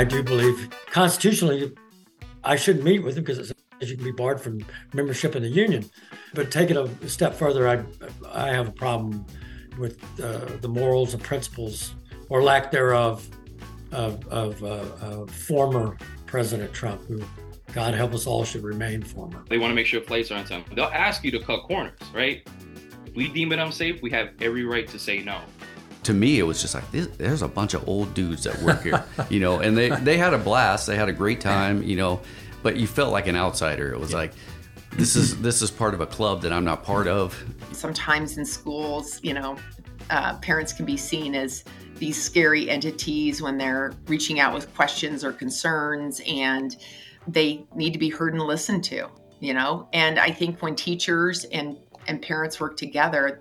I do believe constitutionally, I shouldn't meet with him because you can be barred from membership in the union. But take it a step further, I I have a problem with uh, the morals and principles or lack thereof of, of uh, former President Trump, who God help us all should remain former. They want to make sure flights are on. They'll ask you to cut corners, right? If we deem it unsafe, we have every right to say no to me it was just like there's a bunch of old dudes that work here you know and they they had a blast they had a great time you know but you felt like an outsider. It was yeah. like this is this is part of a club that i'm not part of. Sometimes in schools you know uh, parents can be seen as these scary entities when they're reaching out with questions or concerns and they need to be heard and listened to you know? And i think when teachers and and parents work together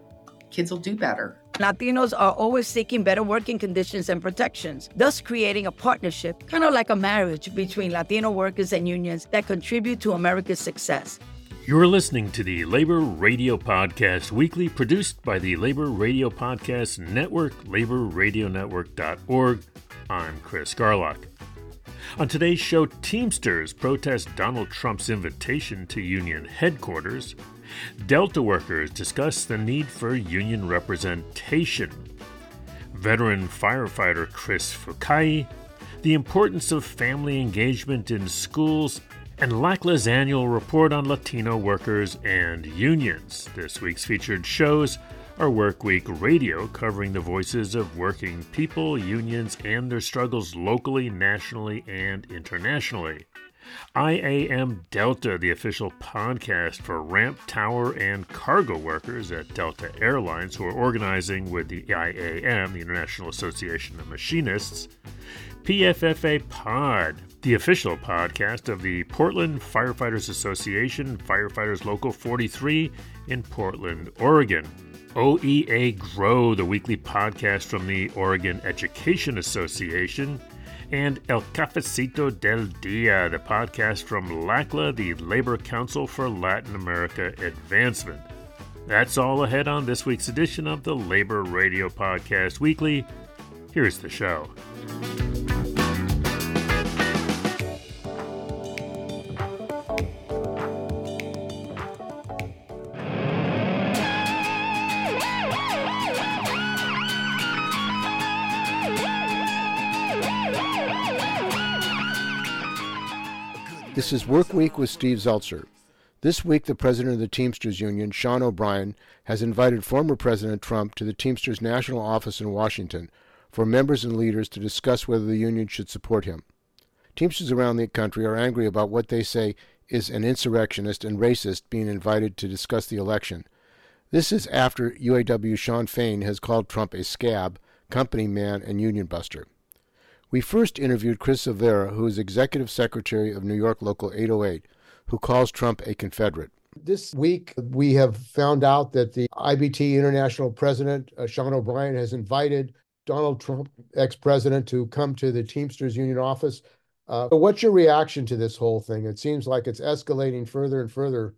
kids will do better Latinos are always seeking better working conditions and protections, thus creating a partnership, kind of like a marriage between Latino workers and unions that contribute to America's success. You're listening to the Labor Radio Podcast Weekly, produced by the Labor Radio Podcast Network, laborradionetwork.org. I'm Chris Garlock. On today's show, Teamsters protest Donald Trump's invitation to union headquarters. Delta workers discuss the need for union representation. Veteran firefighter Chris Fukai, the importance of family engagement in schools, and LCLAA's annual report on Latino workers and unions. This week's featured shows are Workweek Radio, covering the voices of working people, unions, and their struggles locally, nationally, and internationally. IAM Delta, the official podcast for ramp, tower, and cargo workers at Delta Airlines, who are organizing with the IAM, the International Association of Machinists. PFFA Pod, the official podcast of the Portland Firefighters Association, Firefighters Local 43 in Portland, Oregon. OEA Grow, the weekly podcast from the Oregon Education Association, and El Cafecito del Dia, the podcast from LCLAA, the Labor Council for Latin America Advancement. That's all ahead on this week's edition of the Labor Radio Podcast Weekly. Here's the show. This is Work Week with Steve Zeltzer. This week, the president of the Teamsters Union, Sean O'Brien, has invited former President Trump to the Teamsters National Office in Washington for members and leaders to discuss whether the union should support him. Teamsters around the country are angry about what they say is an insurrectionist and racist being invited to discuss the election. This is after UAW Shawn Fain has called Trump a scab, company man, and union buster. We first interviewed Chris Silvera, who is executive secretary of New York Local 808, who calls Trump a Confederate. This week, we have found out that the IBT International President, uh, Sean O'Brien, has invited Donald Trump, ex president, to come to the Teamsters Union office. Uh, what's your reaction to this whole thing? It seems like it's escalating further and further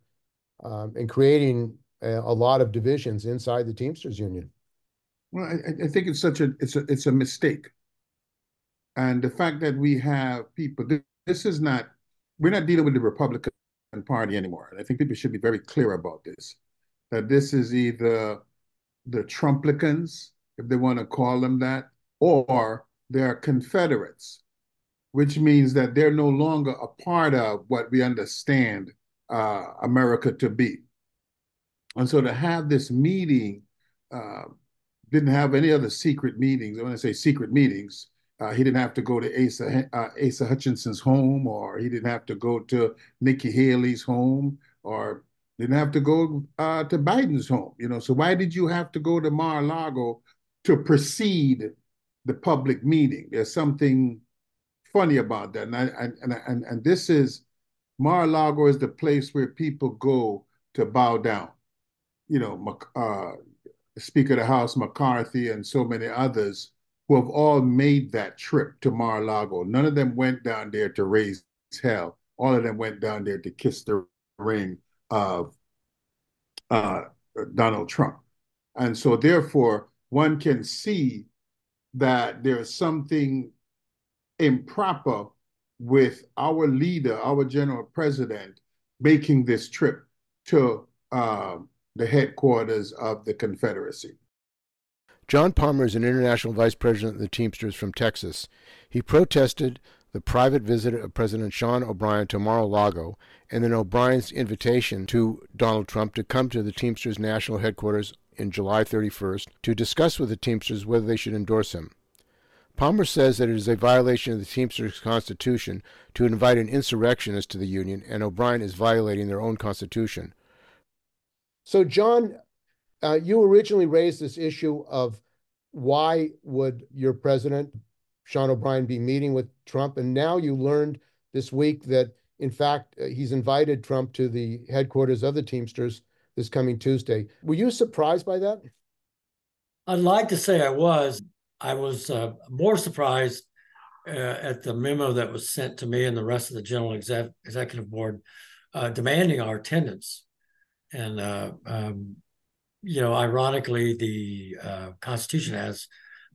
um, and creating a, a, lot of divisions inside the Teamsters Union. Well, I, I think it's such a it's a it's a mistake and the fact that we have people, this is not, we're not dealing with the Republican Party anymore. I think people should be very clear about this, that this is either the Trumplicans, if they want to call them that, or they're Confederates, which means that they're no longer a part of what we understand uh, America to be. And so to have this meeting, uh, didn't have any other secret meetings. I want to say secret meetings, uh, he didn't have to go to Asa, uh, Asa Hutchinson's home, or he didn't have to go to Nikki Haley's home, or didn't have to go uh, to Biden's home. You know, so why did you have to go to Mar-a-Lago to precede the public meeting? There's something funny about that, and I, and and and this is Mar-a-Lago is the place where people go to bow down. You know, uh, Speaker of the House McCarthy and so many others who have all made that trip to Mar-a-Lago. None of them went down there to raise hell. All of them went down there to kiss the ring of uh, Donald Trump. And so, therefore, one can see that there's something improper with our leader, our general president, making this trip to uh, the headquarters of the Confederacy. John Palmer is an international vice president of the Teamsters from Texas. He protested the private visit of President Sean O'Brien to Mar-a-Lago and then O'Brien's invitation to Donald Trump to come to the Teamsters national headquarters in July 31st to discuss with the Teamsters whether they should endorse him. Palmer says that it is a violation of the Teamsters Constitution to invite an insurrectionist to the union, and O'Brien is violating their own Constitution. So, John, uh, you originally raised this issue of why would your president, Sean O'Brien, be meeting with Trump, and now you learned this week that, in fact, uh, he's invited Trump to the headquarters of the Teamsters this coming Tuesday. Were you surprised by that? I'd like to say I was. I was uh, more surprised uh, at the memo that was sent to me and the rest of the General Exec- Executive Board uh, demanding our attendance. And, uh, um, you know, ironically, the uh, Constitution has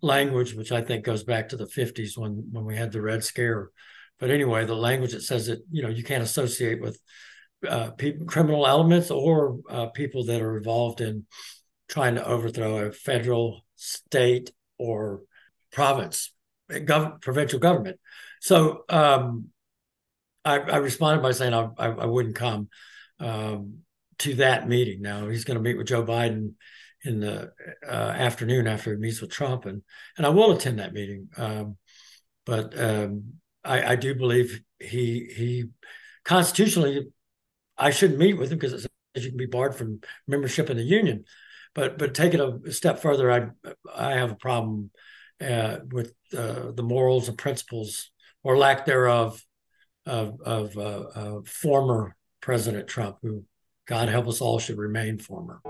language which I think goes back to the 50s when, when we had the Red Scare. But anyway, the language that says that, you know, you can't associate with uh, criminal elements or people that are involved in trying to overthrow a federal, state, or province, gov- provincial government. So um, I, I, responded by saying I, I, I wouldn't come um, to that meeting. Now he's going to meet with Joe Biden in the uh, afternoon after he meets with Trump, and and I will attend that meeting. Um, but um, I, I do believe he he constitutionally I shouldn't meet with him because it says you can be barred from membership in the union. But but take it a step further, I I have a problem uh, with uh, the morals and principles or lack thereof of of uh, former President Trump, who God help us all should remain former.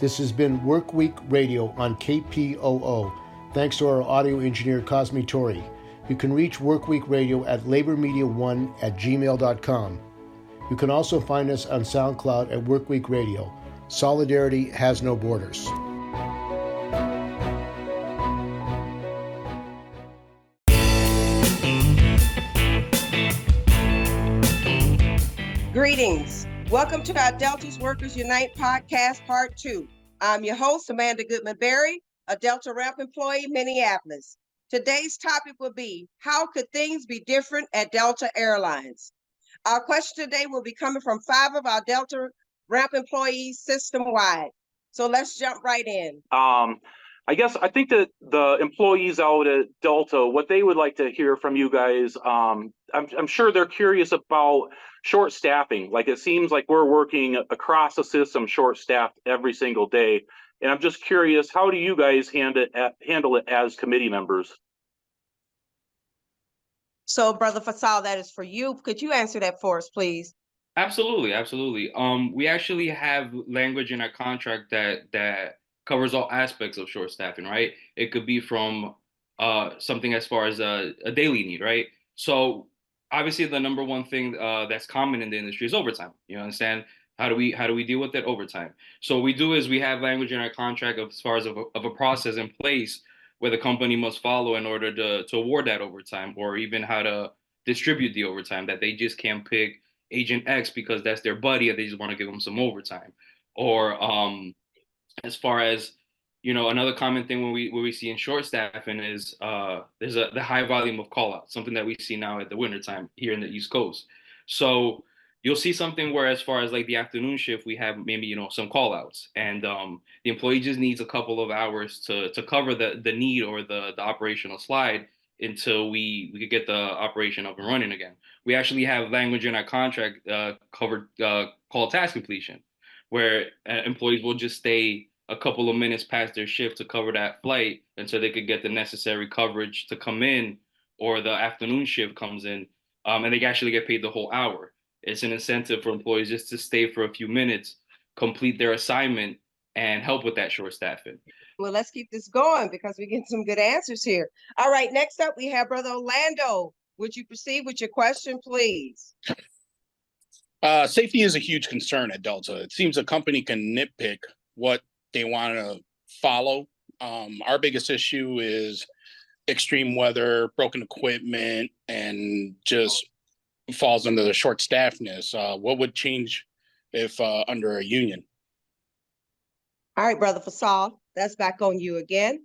This has been Work Week Radio on KPOO. Thanks to our audio engineer, Cosme Tori. You can reach Workweek Radio at labormedia1 at gmail.com. You can also find us on SoundCloud at Workweek Radio. Solidarity has no borders. Greetings. Welcome to our Delta's Workers Unite podcast, part two. I'm your host, Amanda Goodman Berry, a Delta Ramp employee, Minneapolis. Today's topic will be How could things be different at Delta Airlines? Our question today will be coming from five of our Delta Ramp employees system wide. So let's jump right in. Um, I guess I think that the employees out at Delta, what they would like to hear from you guys, um, I'm, I'm sure they're curious about short staffing. Like it seems like we're working across the system short staffed every single day. And I'm just curious, how do you guys handle it, handle it as committee members? So, Brother Fasal, that is for you. Could you answer that for us, please? Absolutely, absolutely. Um, we actually have language in our contract that that covers all aspects of short staffing, right? It could be from uh, something as far as a, a daily need, right? So obviously the number one thing uh, that's common in the industry is overtime. You understand? How do we how do we deal with that overtime? So what we do is we have language in our contract as far as of a, of a process in place where the company must follow in order to to award that overtime, or even how to distribute the overtime. That they just can't pick agent X because that's their buddy and they just want to give them some overtime. Or um, as far as you know, another common thing when we when we see in short staffing is uh, there's a the high volume of call out, something that we see now at the wintertime here in the East Coast. So you'll see something where as far as like the afternoon shift, we have maybe, you know, some call outs and um, the employee just needs a couple of hours to to cover the the need or the the operational slide until we we could get the operation up and running again. We actually have language in our contract uh, covered uh, called task completion, where uh, employees will just stay a couple of minutes past their shift to cover that flight until they could get the necessary coverage to come in or the afternoon shift comes in um, and they actually get paid the whole hour. It's an incentive for employees just to stay for a few minutes complete their assignment and help with that short staffing. Well let's keep this going because we get some good answers here. All right next up we have brother orlando Would you proceed with your question, please? Uh, safety is a huge concern at Delta. It seems a company can nitpick what they want to follow. Um, our biggest issue is extreme weather, broken equipment, and just falls under the short staffness. Uh, what would change if uh, under a union? All right, Brother Fasal, that's back on you again.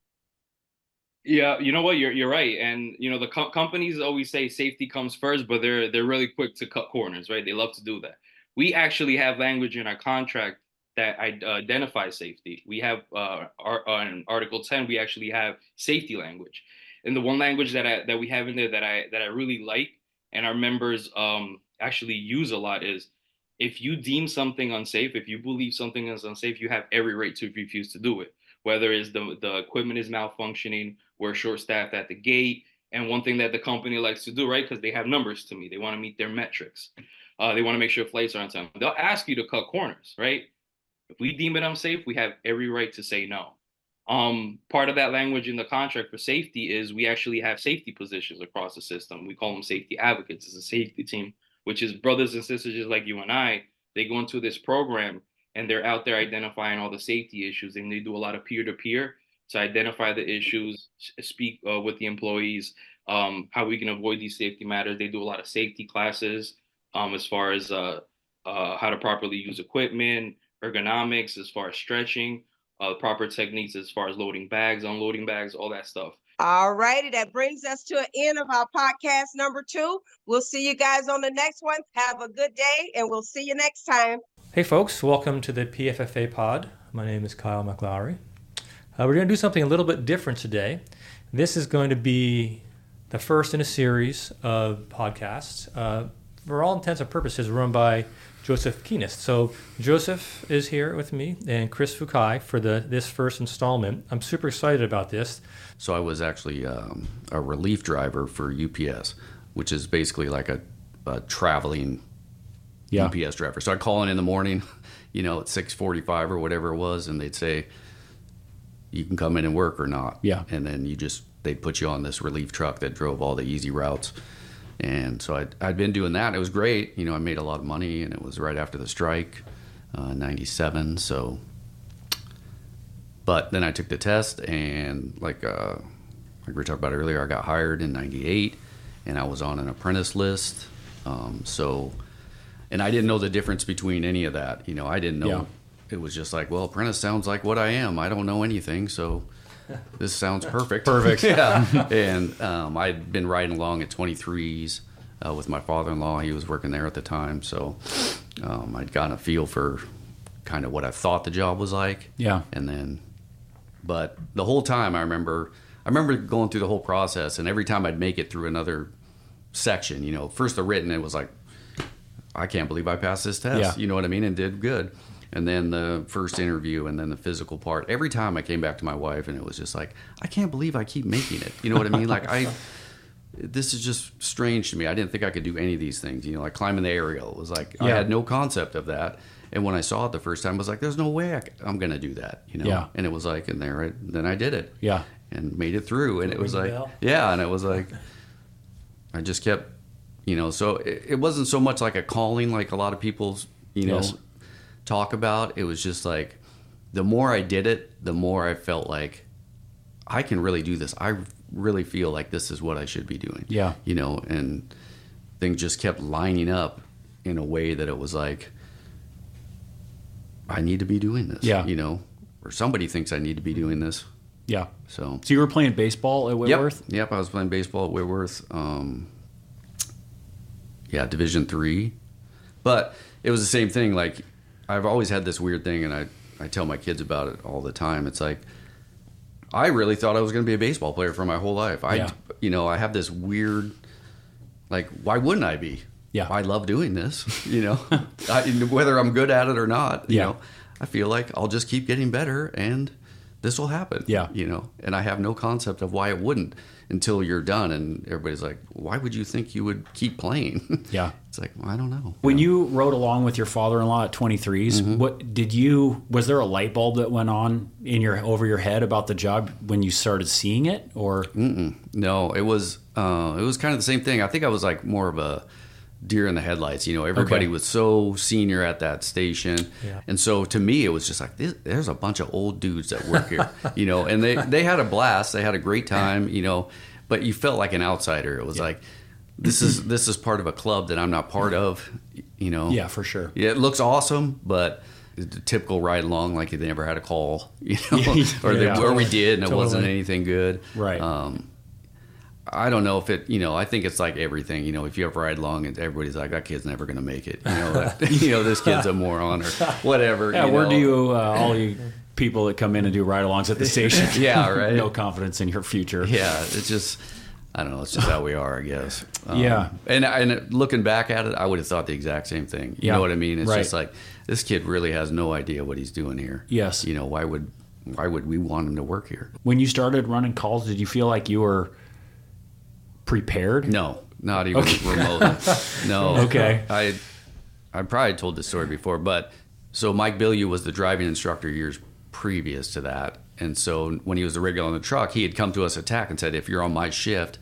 Yeah, you know what? You're you're right, and you know the co- companies always say safety comes first, but they're they're really quick to cut corners, right? They love to do that. We actually have language in our contract that identifies safety. We have uh, our, on Article 10, we actually have safety language, and the one language that I that we have in there that I that I really like and our members um, actually use a lot is if you deem something unsafe, if you believe something is unsafe, you have every right to refuse to do it. Whether it's the the equipment is malfunctioning, we're short staffed at the gate, and one thing that the company likes to do, right, because they have numbers to meet, they want to meet their metrics. Uh, they want to make sure flights are on time. They'll ask you to cut corners, right? If we deem it unsafe, we have every right to say no. Um, part of that language in the contract for safety is we actually have safety positions across the system. We call them safety advocates. It's a safety team, which is brothers and sisters just like you and I. They go into this program and they're out there identifying all the safety issues, and they do a lot of peer to peer to identify the issues, speak uh, with the employees, um, how we can avoid these safety matters. They do a lot of safety classes um, as far as uh, uh, how to properly use equipment, ergonomics, as far as stretching uh, proper techniques as far as loading bags, unloading bags, all that stuff. All righty, that brings us to an end of our podcast number two. We'll see you guys on the next one. Have a good day, and we'll see you next time. Hey, folks, welcome to the PFFA pod. My name is Kyle McLowry. Uh, we're going to do something a little bit different today. This is going to be the first in a series of podcasts, uh, for all intents and purposes, run by Joseph Keenest. So Joseph is here with me and Chris Fukai for the this first installment. I'm super excited about this. So I was actually um, a relief driver for UPS, which is basically like a, a traveling yeah. UPS driver. So I'd call in in the morning, you know, at 6:45 or whatever it was, and they'd say, "You can come in and work or not." Yeah. And then you just they'd put you on this relief truck that drove all the easy routes and so I'd, I'd been doing that. It was great. You know, I made a lot of money, and it was right after the strike, uh, 97. So, but then I took the test, and like, uh, like we talked about earlier, I got hired in 98, and I was on an apprentice list. Um, so, and I didn't know the difference between any of that. You know, I didn't know. Yeah. It was just like, well, apprentice sounds like what I am. I don't know anything. So, this sounds perfect. Perfect. yeah. and um, I'd been riding along at 23s uh, with my father-in-law. He was working there at the time, so um, I'd gotten a feel for kind of what I thought the job was like. Yeah. And then, but the whole time I remember, I remember going through the whole process, and every time I'd make it through another section, you know, first the written, it was like, I can't believe I passed this test. Yeah. You know what I mean? And did good and then the first interview and then the physical part. Every time i came back to my wife and it was just like i can't believe i keep making it. You know what i mean? Like i this is just strange to me. I didn't think i could do any of these things you know like climbing the aerial. It was like yeah. i had no concept of that. And when i saw it the first time i was like there's no way I, am gonna do that you know? Yeah. and it was like and there I, then i did it. Yeah. And made it through and it was like yeah and it was like i just kept you know so it, it wasn't so much like a calling like a lot of people's you know yes talk about. It was just like the more I did it, the more I felt like I can really do this. I really feel like this is what I should be doing. Yeah. You know, and things just kept lining up in a way that it was like I need to be doing this. Yeah. You know, or somebody thinks I need to be doing this. Yeah. So So you were playing baseball at Whitworth? Yep, yep I was playing baseball at Whitworth. Um, yeah, Division three. But it was the same thing, like I've always had this weird thing, and I I tell my kids about it all the time. It's like I really thought I was going to be a baseball player for my whole life. I yeah. you know I have this weird like why wouldn't I be? Yeah, I love doing this. You know, I, whether I'm good at it or not. You yeah. know, I feel like I'll just keep getting better, and this will happen. Yeah. You know, and I have no concept of why it wouldn't until you're done. And everybody's like, why would you think you would keep playing? Yeah. it's like, well, I don't know. When you rode along with your father-in-law at 23s, Mm-hmm. what did you? Was there a light bulb that went on in your over your head about the job when you started seeing it, or Mm-mm. No, it was uh, it was kind of the same thing. I think I was like more of a deer in the headlights. You know, everybody Okay. was so senior at that station, Yeah. and so to me, it was just like "This- there's a bunch of old dudes that work here. you know, and they they had a blast. They had a great time. You know, but you felt like an outsider. It was like this is this is part of a club that I'm not part of. You know. yeah, for sure. Yeah, it looks awesome, but the typical ride along like they never had a call, you know, or, they, Yeah. or we did and it wasn't anything good. Right. Um, I don't know if it, you know, I think it's like everything, you know, if you ever ride along and everybody's like, that kid's never going to make it, you know, that, you know, this kid's a moron or whatever. Yeah, you where know. do you uh, all you people that come in and do ride-alongs at the station? Yeah, right. no confidence in your future. Yeah, it's just, I don't know, it's just how we are, I guess. Um, Yeah. And, and looking back at it, I would have thought the exact same thing. You Yeah. know what I mean? It's Right. just like, this kid really has no idea what he's doing here. Yes. You know, why would, why would we want him to work here? When you started running calls, did you feel like you were prepared? No, not even Okay. remotely. No. Okay. I I probably told this story before, but so Mike Billieu was the driving instructor years previous to that. And so when he was the regular on the truck, he had come to us at TAC and said, if you're on my shift,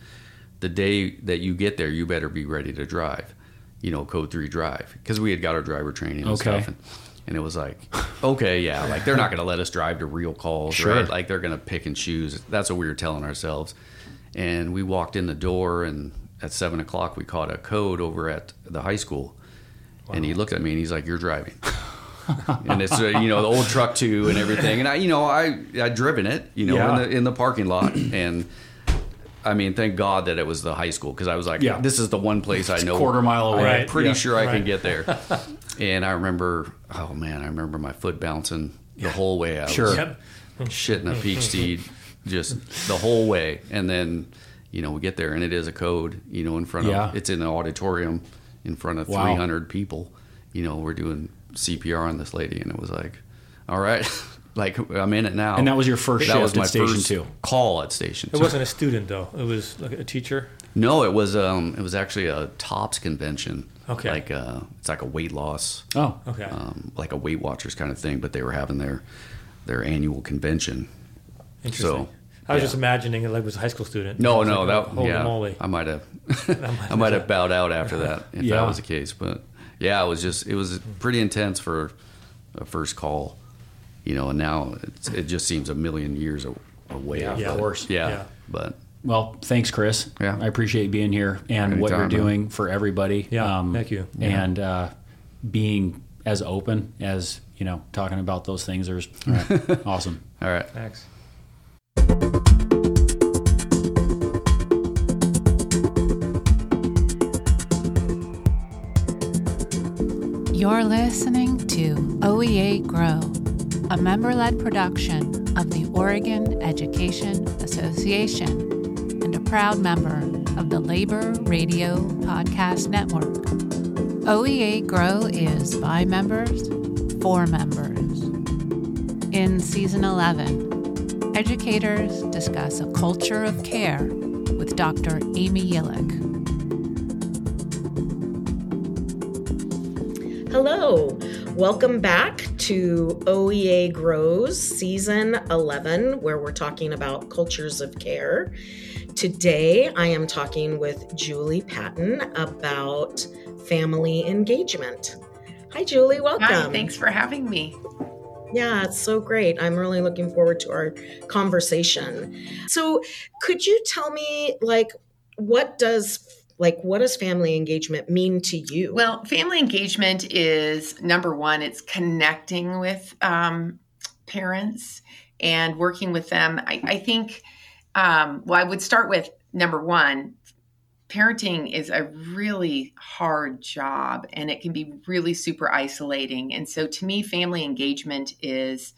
the day that you get there, you better be ready to drive, you know, code three drive. Because we had got our driver training and Okay. stuff. And, and it was like, okay, yeah, like they're not going to let us drive to real calls, Sure. right? Like they're going to pick and choose. That's what we were telling ourselves. And we walked in the door, and at seven o'clock, we caught a code over at the high school. And he looked at me and he's like, "You're driving." and it's uh, you know the old truck too and everything. And I you know I I driven it you know Yeah. in the in the parking lot and. I mean, thank God that it was the high school because I was like, Yeah. "This is the one place I It's a know, quarter mile away. I'm pretty yeah, sure I can get there." and I remember, oh man, I remember my foot bouncing the whole way. I Sure. was Yep. shitting a peach seed just the whole way, and then you know we get there and it is a code, you know, in front Yeah. of it's in an auditorium in front of Wow. 300 people. You know, we're doing CPR on this lady, and it was like, all right, like I'm in it now. And that was your first that shift was at my Station first Two? call at station. It wasn't a student though. It was like a teacher. No, it was um, it was actually a TOPS convention. Okay. Like uh, it's like a weight loss, Oh, Okay. um, like a Weight Watchers kind of thing, but they were having their their annual convention. Interesting. So I was yeah. just imagining it like it was a high school student. No, I no, like, that oh, holy yeah, moly. I might have, I might have bowed out after that if Yeah. that was the case. But yeah, it was just it was pretty intense for a first call, you know. And now it's, it just seems a million years away. Yeah, of but- course. Yeah, Yeah. but well, thanks, Chris. Yeah. I appreciate being here and what you're Anytime, man. doing for everybody. Yeah, thank you. And uh, being as open as you know, talking about those things. There's all right. awesome. all right. Thanks. You're listening to OEA Grow, a member led production of the Oregon Education Association and a proud member of the Labor Radio Podcast Network. OEA Grow is by members for members. In season 11, educators discuss a culture of care with Dr. Amy Yillick. Hello, welcome back to OEA Grows Season 11, where we're talking about cultures of care. Today, I am talking with Julie Patton about family engagement. Hi, Julie, welcome. Hi, thanks for having me. Yeah, it's so great. I'm really looking forward to our conversation. So, could you tell me, like, what does like what does family engagement mean to you? Well, family engagement is number one, it's connecting with um, parents and working with them. I, I think, um, well, I would start with number one parenting is a really hard job and it can be really super isolating. And so to me, family engagement is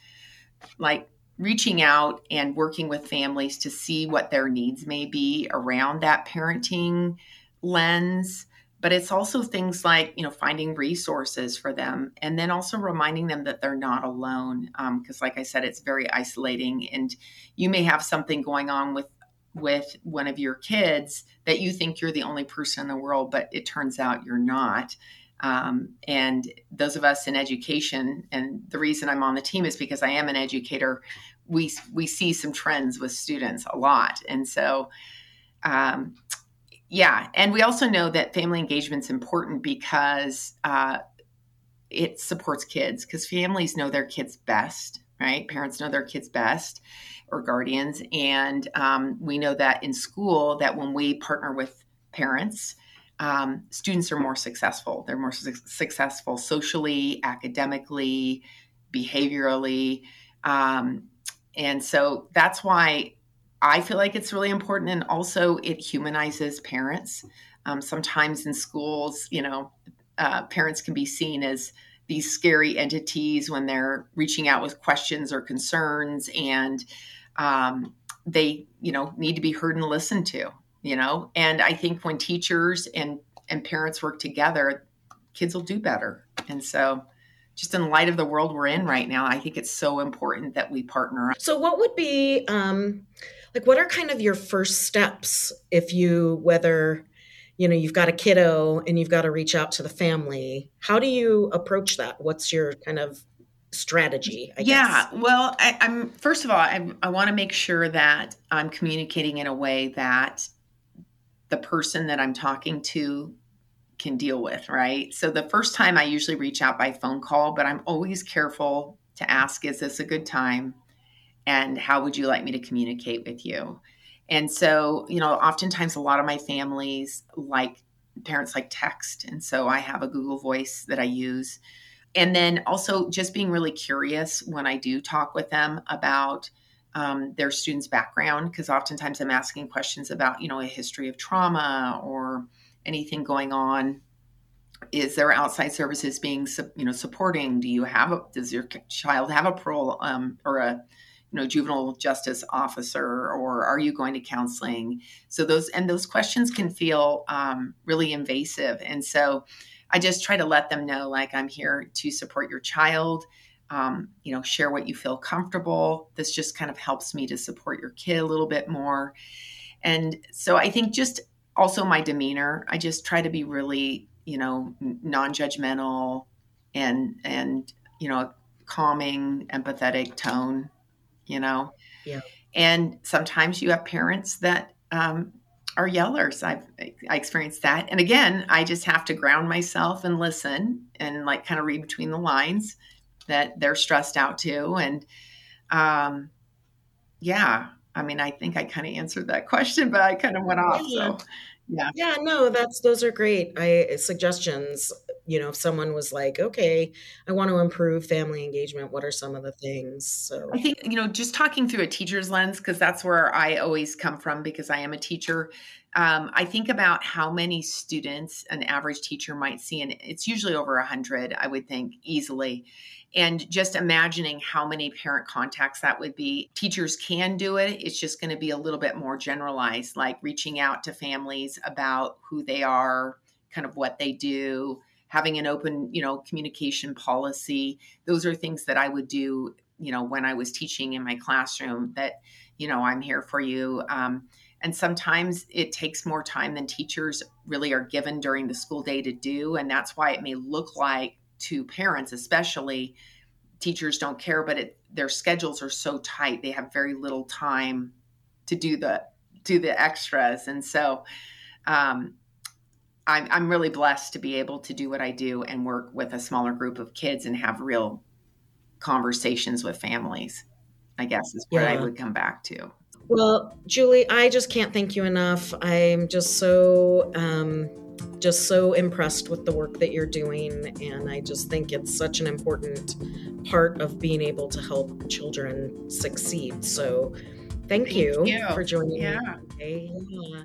like reaching out and working with families to see what their needs may be around that parenting lens but it's also things like you know finding resources for them and then also reminding them that they're not alone because um, like i said it's very isolating and you may have something going on with with one of your kids that you think you're the only person in the world but it turns out you're not. Um, and those of us in education and the reason i'm on the team is because i am an educator we we see some trends with students a lot. And so um, yeah, and we also know that family engagement is important because uh, it supports kids because families know their kids best, right? Parents know their kids best or guardians, and um, we know that in school that when we partner with parents, um, students are more successful. They're more su- successful socially, academically, behaviorally. Um, and so that's why I feel like it's really important. And also, it humanizes parents. Um, sometimes in schools, you know, uh, parents can be seen as these scary entities when they're reaching out with questions or concerns, and um, they, you know, need to be heard and listened to. You know, and I think when teachers and and parents work together, kids will do better. And so, just in light of the world we're in right now, I think it's so important that we partner. So, what would be um, like what are kind of your first steps if you whether you know you've got a kiddo and you've got to reach out to the family. How do you approach that? What's your kind of strategy I yeah guess? well I, am first of all I, I want to make sure that i'm communicating in a way that the person that i'm talking to can deal with right? So the first time i usually reach out by phone call but i'm always careful to ask is this a good time? And how would you like me to communicate with you and so you know oftentimes a lot of my families like parents like text and so i have a google voice that i use. And then also just being really curious when i do talk with them about um, their students background because oftentimes i'm asking questions about you know a history of trauma or anything going on. Is there outside services being you know supporting? Do you have a does your child have a parole um, or a you know juvenile justice officer or are you going to counseling? So those and those questions can feel um, really invasive. And so i just try to let them know like i'm here to support your child um, you know share what you feel comfortable. This just kind of helps me to support your kid a little bit more. And so i think just also my demeanor i just try to be really you know non-judgmental and and you know calming empathetic tone you know? Yeah. And sometimes you have parents that um, are yellers. I've I experienced that. And again, I just have to ground myself and listen and like kind of read between the lines that they're stressed out too. And um, yeah, I mean, I think I kind of answered that question, but I kind of went off. Yeah. So yeah. Yeah, no, that's those are great. I suggestions you know if someone was like okay i want to improve family engagement what are some of the things? So i think you know just talking through a teacher's lens because that's where i always come from because i am a teacher um, i think about how many students an average teacher might see and it's usually over 100 i would think easily and just imagining how many parent contacts that would be. Teachers can do it it's just going to be a little bit more generalized like reaching out to families about who they are kind of what they do having an open, you know, communication policy. Those are things that I would do, you know, when I was teaching in my classroom that, you know, I'm here for you. Um, and sometimes it takes more time than teachers really are given during the school day to do. And that's why it may look like to parents, especially, teachers don't care, but it, their schedules are so tight. They have very little time to do the do the extras. And so um, I'm, I'm really blessed to be able to do what I do and work with a smaller group of kids and have real conversations with families, I guess is where yeah. I would come back to. Well, Julie, I just can't thank you enough. I'm just so, um, just so impressed with the work that you're doing. And I just think it's such an important part of being able to help children succeed. So thank, thank you, you, for joining yeah. me. Yeah.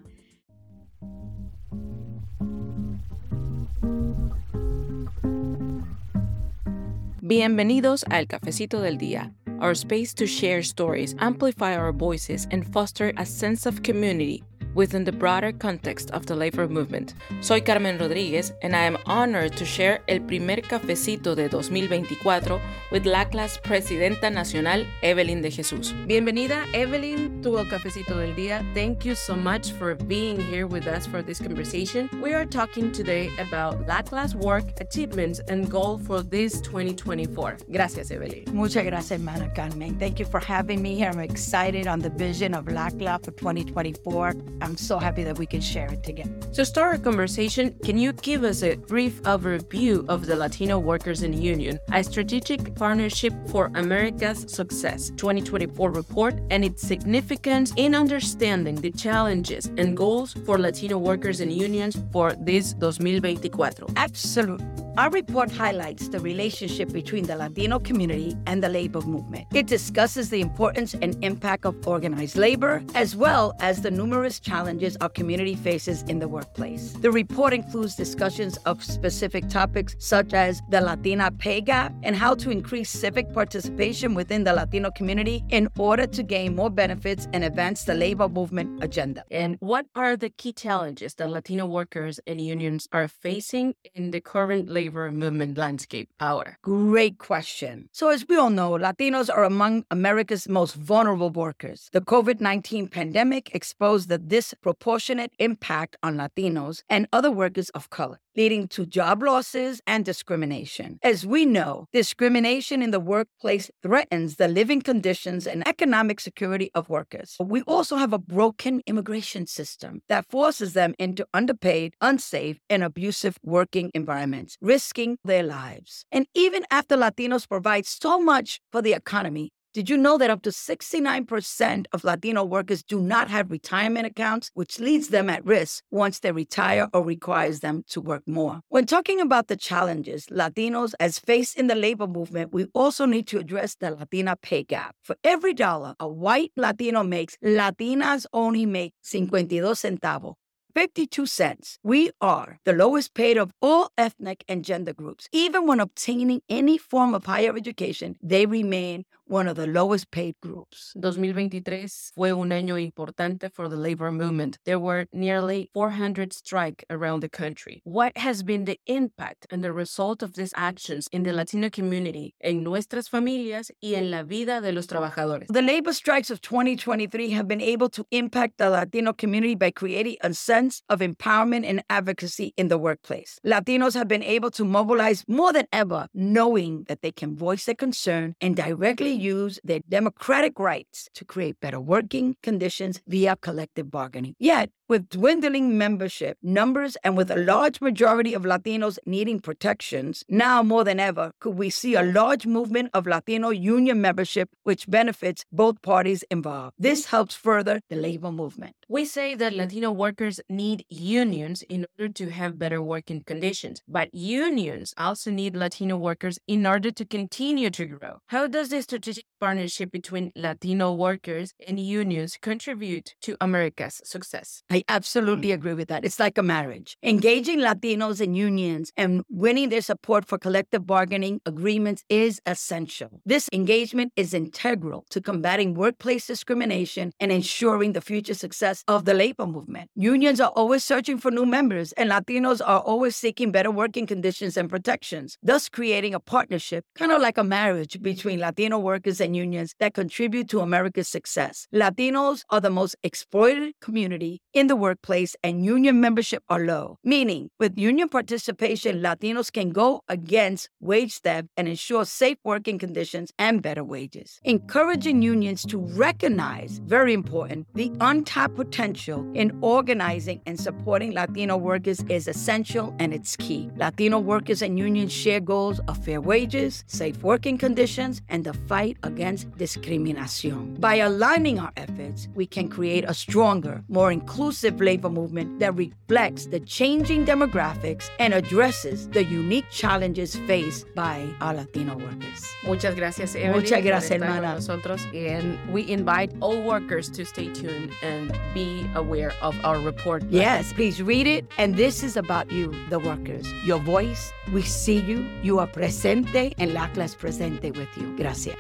Bienvenidos al Cafecito del Día, our space to share stories, amplify our voices, and foster a sense of community within the broader context of the labor movement. Soy Carmen Rodriguez, and I am honored to share el primer cafecito de 2024 with LCLAA's Presidenta Nacional, Evelyn de Jesús. Bienvenida, Evelyn, to El Cafecito del Día. Thank you so much for being here with us for this conversation. We are talking today about LCLAA's work, achievements, and goal for this 2024. Gracias, Evelyn. Muchas gracias, hermana Carmen. Thank you for having me here. I'm excited on the vision of LCLAA for 2024. I'm so happy that we can share it together. To start our conversation, can you give us a brief overview of the Latino Workers in Union, a strategic partnership for America's success 2024 report and its significance in understanding the challenges and goals for Latino workers and unions for this 2024? Absolutely. Our report highlights the relationship between the Latino community and the labor movement. It discusses the importance and impact of organized labor, as well as the numerous challenges our community faces in the workplace. The report includes discussions of specific topics such as the Latina pay gap and how to increase civic participation within the Latino community in order to gain more benefits and advance the labor movement agenda. And what are the key challenges that Latino workers and unions are facing in the current labor movement landscape? power? great question. So, as we all know, Latinos are among America's most vulnerable workers. The COVID 19 pandemic exposed the disproportionate impact on Latinos and other workers of color leading to job losses and discrimination. As we know, discrimination in the workplace threatens the living conditions and economic security of workers. We also have a broken immigration system that forces them into underpaid, unsafe, and abusive working environments, risking their lives. And even after Latinos provide so much for the economy, did you know that up to 69% of Latino workers do not have retirement accounts, which leads them at risk once they retire or requires them to work more? When talking about the challenges Latinos as face in the labor movement, we also need to address the Latina pay gap. For every dollar a white Latino makes, Latinas only make 52 centavos. 52 cents. We are the lowest paid of all ethnic and gender groups. Even when obtaining any form of higher education, they remain one of the lowest paid groups. 2023 fue un año importante for the labor movement. There were nearly 400 strikes around the country. What has been the impact and the result of these actions in the Latino community, en nuestras familias y en la vida de los trabajadores? The labor strikes of 2023 have been able to impact the Latino community by creating a sense of empowerment and advocacy in the workplace. Latinos have been able to mobilize more than ever, knowing that they can voice their concern and directly use their democratic rights to create better working conditions via collective bargaining. Yet, with dwindling membership numbers and with a large majority of Latinos needing protections, now more than ever could we see a large movement of Latino union membership which benefits both parties involved. This helps further the labor movement. We say that Latino workers need unions in order to have better working conditions, but unions also need Latino workers in order to continue to grow. How does the strategic partnership between Latino workers and unions contribute to America's success? I absolutely mm. agree with that. It's like a marriage. Engaging Latinos in unions and winning their support for collective bargaining agreements is essential. This engagement is integral to combating workplace discrimination and ensuring the future success of the labor movement. Unions are always searching for new members, and Latinos are always seeking better working conditions and protections, thus creating a partnership, kind of like a marriage between Latino workers and unions that contribute to America's success. Latinos are the most exploited community in the workplace and union membership are low, meaning with union participation, Latinos can go against wage theft and ensure safe working conditions and better wages. Encouraging unions to recognize, very important, the untapped potential in organizing and supporting Latino workers is essential and it's key. Latino workers and unions share goals of fair wages, safe working conditions, and the fight against discrimination. By aligning our efforts, we can create a stronger, more inclusive labor movement that reflects the changing demographics and addresses the unique challenges faced by our Latino workers. Muchas gracias, Evelyn. Muchas gracias, hermana. Nosotros. And we invite all workers to stay tuned and be aware of our report. Yes, please read it. And this is about you, the workers. Your voice, we see you. You are presente and LCLAA es presente with you. Gracias.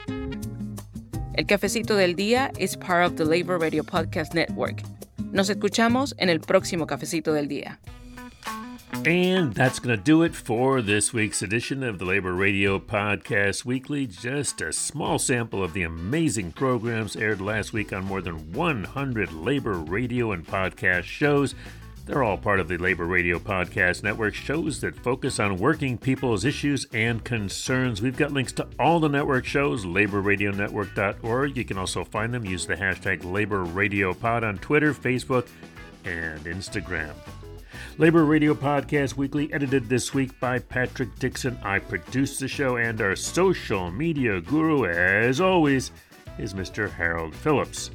El Cafecito del Día is part of the Labor Radio Podcast Network. Nos escuchamos en el próximo cafecito del día. And that's going to do it for this week's edition of the Labor Radio Podcast Weekly. Just a small sample of the amazing programs aired last week on more than 100 labor radio and podcast shows. They're all part of the Labor Radio Podcast Network, shows that focus on working people's issues and concerns. We've got links to all the network shows, laborradionetwork.org. You can also find them. Use the hashtag LaborRadioPod on Twitter, Facebook, and Instagram. Labor Radio Podcast Weekly, edited this week by Patrick Dixon. I produce the show, and our social media guru, as always, is Mr. Harold Phillips.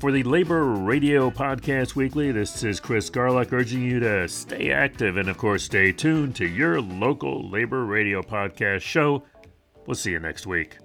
For the Labor Radio Podcast Weekly, this is Chris Garlock urging you to stay active and, of course, stay tuned to your local Labor Radio Podcast show. We'll see you next week.